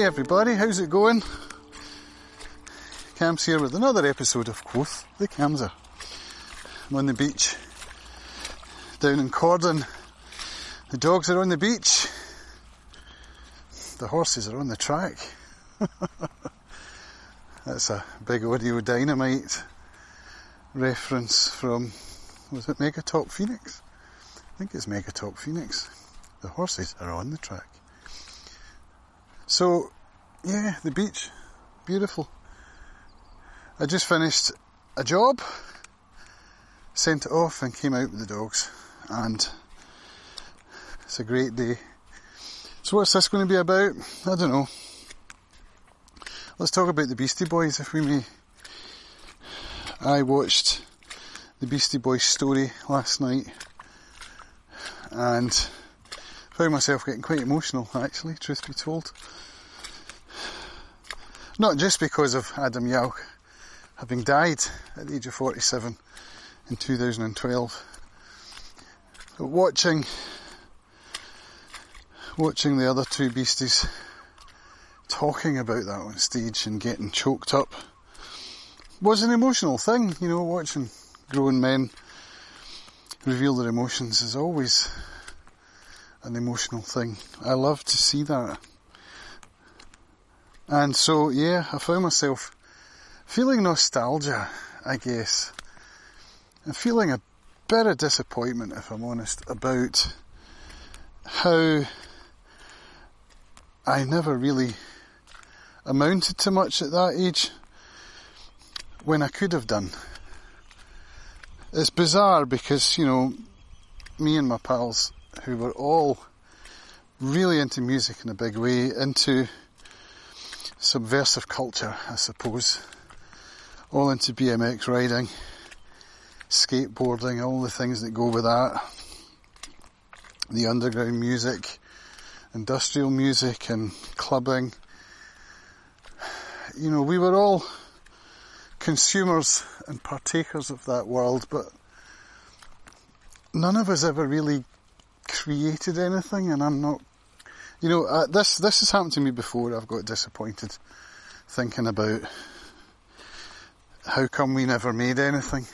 Hey everybody, how's it going? Cam's here with another episode of Quoth the Camser. I'm on the beach down in Cordon. The dogs are on the beach. The horses are on the track. That's a big audio dynamite reference from, was it Megatop Phoenix? I think it's Megatop Phoenix. The horses are on the track. So, yeah, the beach, beautiful. I just finished a job, sent it off and came out with the dogs and it's a great day. So what's this going to be about? I don't know. Let's talk about the Beastie Boys if we may. I watched the Beastie Boys story last night and found myself getting quite emotional actually, truth be told. Not just because of Adam Yauch having died at the age of 47 in 2012, but watching watching the other two beasties talking about that on stage and getting choked up was an emotional thing, you know, watching grown men reveal their emotions is always an emotional thing. I love to see that. And so, yeah, I found myself feeling nostalgia, I guess, and feeling a bit of disappointment, if I'm honest, about how I never really amounted to much at that age when I could have done. It's bizarre because, you know, me and my pals, who were all really into music in a big way, into subversive culture, I suppose. All into BMX riding, skateboarding, all the things that go with that. The underground music, industrial music and clubbing. You know, we were all consumers and partakers of that world, but none of us ever really created anything and I'm not you know, uh, this this has happened to me before. I've got disappointed thinking about how come we never made anything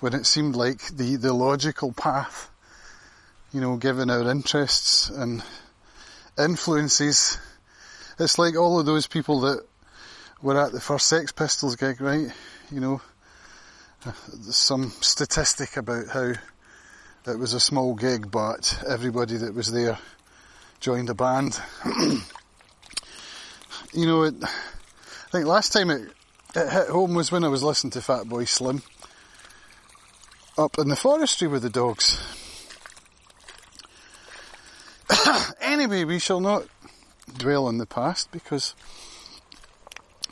when it seemed like the the logical path. You know, given our interests and influences, it's like all of those people that were at the first Sex Pistols gig, right? You know, uh, some statistic about how it was a small gig, but everybody that was there joined the band. you know, it, I think last time it, it hit home was when I was listening to Fatboy Slim up in the forestry with the dogs. anyway, we shall not dwell on the past because,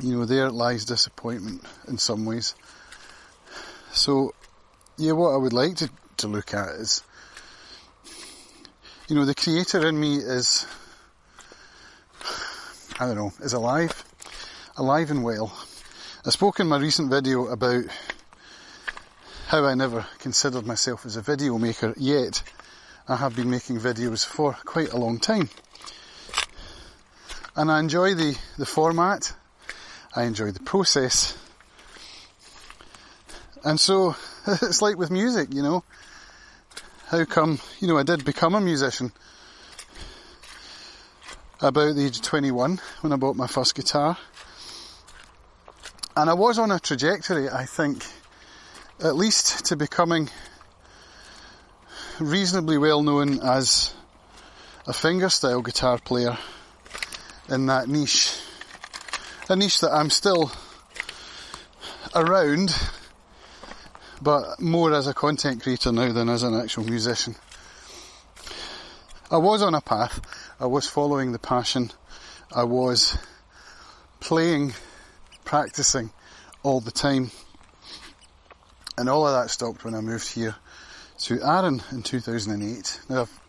you know, there lies disappointment in some ways. So, yeah, what I would like to, to look at is you know, the creator in me is, I don't know, is alive, alive and well. I spoke in my recent video about how I never considered myself as a video maker, yet I have been making videos for quite a long time. And I enjoy the, the format, I enjoy the process. And so, it's like with music, you know, how come, you know, I did become a musician about the age of 21 when I bought my first guitar. And I was on a trajectory, I think, at least to becoming reasonably well known as a fingerstyle guitar player in that niche. A niche that I'm still around but more as a content creator now than as an actual musician. I was on a path, I was following the passion, I was playing, practicing all the time, and all of that stopped when I moved here to Arran in 2008. Now I've,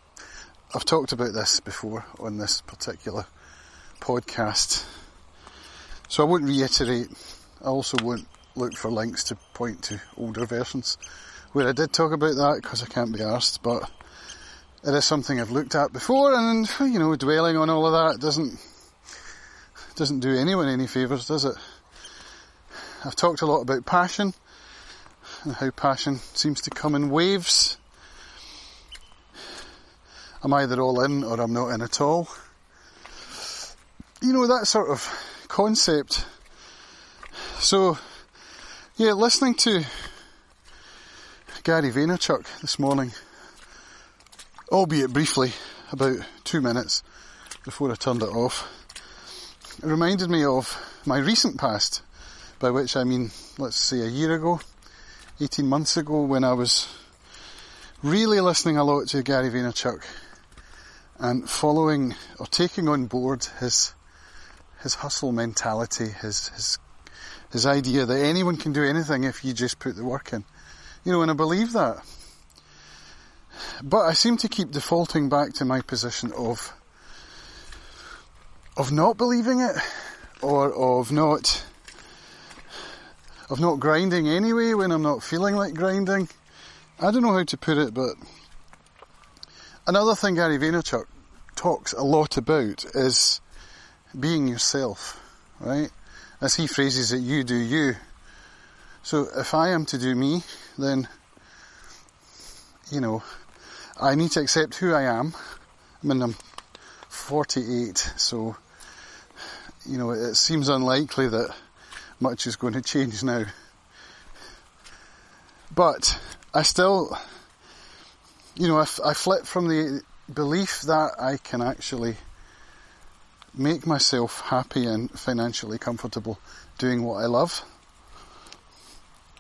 I've talked about this before on this particular podcast, so I won't reiterate. I also won't look for links to point to older versions where I did talk about that because I can't be asked, but it is something I've looked at before and, you know, dwelling on all of that doesn't, doesn't do anyone any favours, does it? I've talked a lot about passion and how passion seems to come in waves. I'm either all in or I'm not in at all. You know, that sort of concept. So, yeah, listening to Gary Vaynerchuk this morning, albeit briefly, about two minutes before I turned it off, it reminded me of my recent past, by which I mean, let's say a year ago, 18 months ago, when I was really listening a lot to Gary Vaynerchuk and following or taking on board his his hustle mentality, his his his idea that anyone can do anything if you just put the work in. You know, and I believe that. But I seem to keep defaulting back to my position of of not believing it or of not of not grinding anyway when I'm not feeling like grinding. I don't know how to put it, but another thing Gary Vaynerchuk talks a lot about is being yourself, right? As he phrases it, you do you. So if I am to do me, then, you know, I need to accept who I am. I mean, I'm 48, so, you know, it seems unlikely that much is going to change now. But I still, you know, I, I flip from the belief that I can actually make myself happy and financially comfortable doing what I love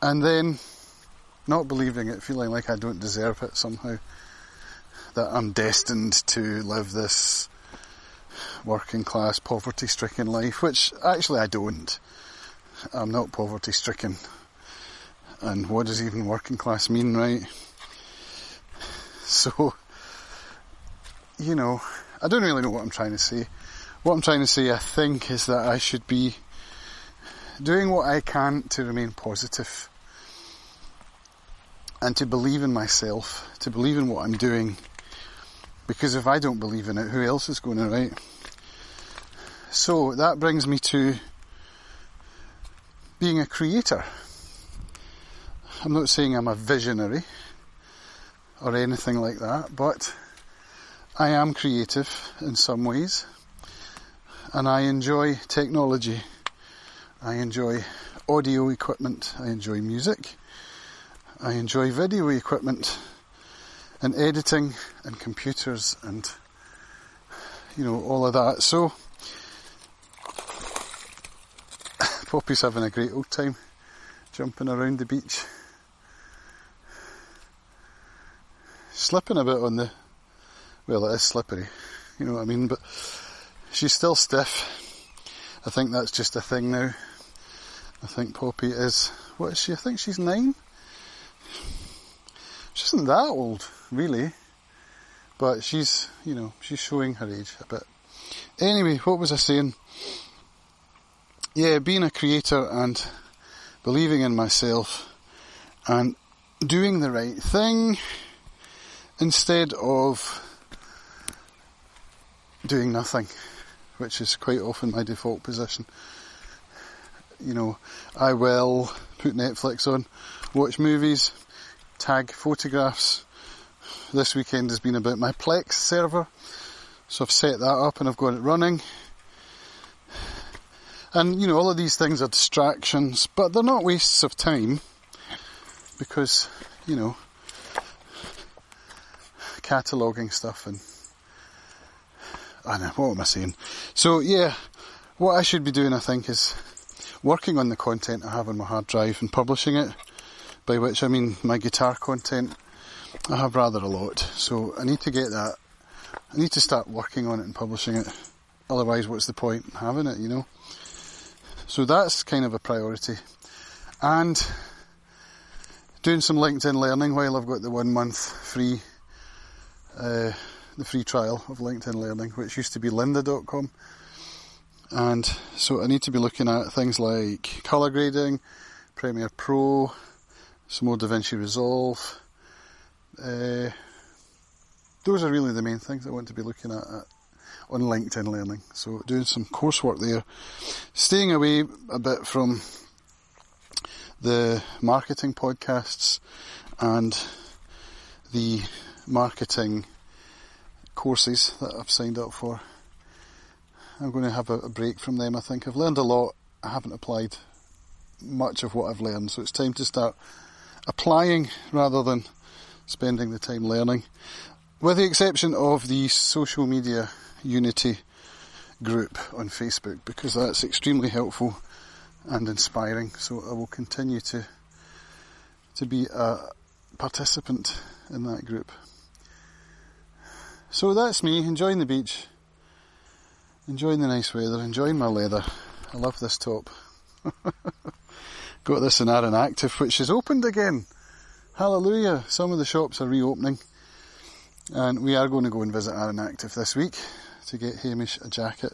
and then not believing it, feeling like I don't deserve it somehow, that I'm destined to live this working class, poverty stricken life, which actually I don't. I'm not poverty stricken. And what does even working class mean, right? So, you know, I don't really know what I'm trying to say. What I'm trying to say, I think, is that I should be doing what I can to remain positive and to believe in myself, to believe in what I'm doing. Because if I don't believe in it, who else is going to, right? So that brings me to being a creator. I'm not saying I'm a visionary or anything like that, but I am creative in some ways and I enjoy technology. I enjoy audio equipment. I enjoy music. I enjoy video equipment and editing and computers and you know all of that. So Poppy's having a great old time jumping around the beach. Slipping a bit on the well it is slippery, you know what I mean, but she's still stiff. I think that's just a thing now. I think Poppy is what is she? I think she's nine. She isn't that old, really. But she's, you know, she's showing her age a bit. Anyway, what was I saying? Yeah, being a creator and believing in myself and doing the right thing instead of doing nothing, which is quite often my default position. You know, I will put Netflix on, watch movies, tag photographs. This weekend has been about my Plex server. So I've set that up and I've got it running. And you know, all of these things are distractions, but they're not wastes of time because, you know, cataloguing stuff and I know, what am I saying? So yeah, what I should be doing I think is working on the content I have on my hard drive and publishing it by which I mean my guitar content. I have rather a lot, so I need to get that. I need to start working on it and publishing it. Otherwise, what's the point in having it, you know? So that's kind of a priority. And doing some LinkedIn learning while I've got the one month free, uh, the free trial of LinkedIn learning, which used to be lynda.com. And so I need to be looking at things like color grading, Premiere Pro, some more DaVinci Resolve. Uh, those are really the main things I want to be looking at, at on LinkedIn Learning. So doing some coursework there, staying away a bit from the marketing podcasts and the marketing courses that I've signed up for. I'm going to have a, a break from them. I think I've learned a lot. I haven't applied much of what I've learned, so it's time to start applying rather than spending the time learning. With the exception of the social media unity group on Facebook, because that's extremely helpful and inspiring. So I will continue to to be a participant in that group. So that's me enjoying the beach, enjoying the nice weather, enjoying my leather. I love this top. Got this in Arran Active, which is opened again. Hallelujah! Some of the shops are reopening, and we are going to go and visit Arran Active this week to get Hamish a jacket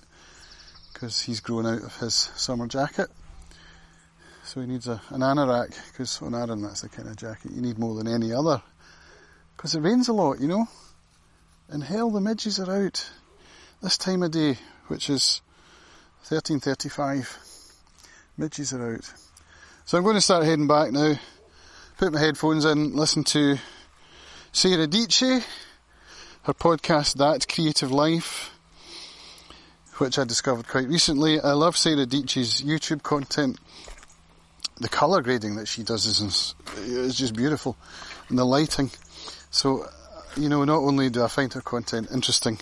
because he's grown out of his summer jacket. So he needs a, an anorak because on Arran that's the kind of jacket you need more than any other. Because it rains a lot, you know. And hell, the midges are out this time of day, which is 13.35. Midges are out. So I'm going to start heading back now. Put my headphones in, listen to Sarah Dietschy, her podcast That Creative Life, which I discovered quite recently. I love Sarah Dietschy's YouTube content. The colour grading that she does is, is just beautiful, and the lighting. So, you know, not only do I find her content interesting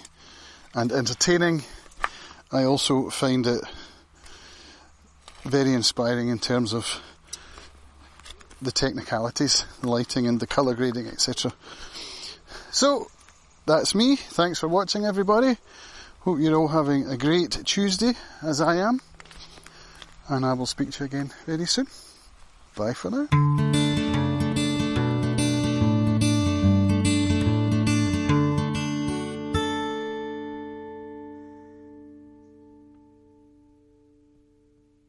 and entertaining, I also find it very inspiring in terms of the technicalities, the lighting and the colour grading, etc. So, that's me. Thanks for watching everybody. Hope you're all having a great Tuesday, as I am. And I will speak to you again very soon. Bye for now.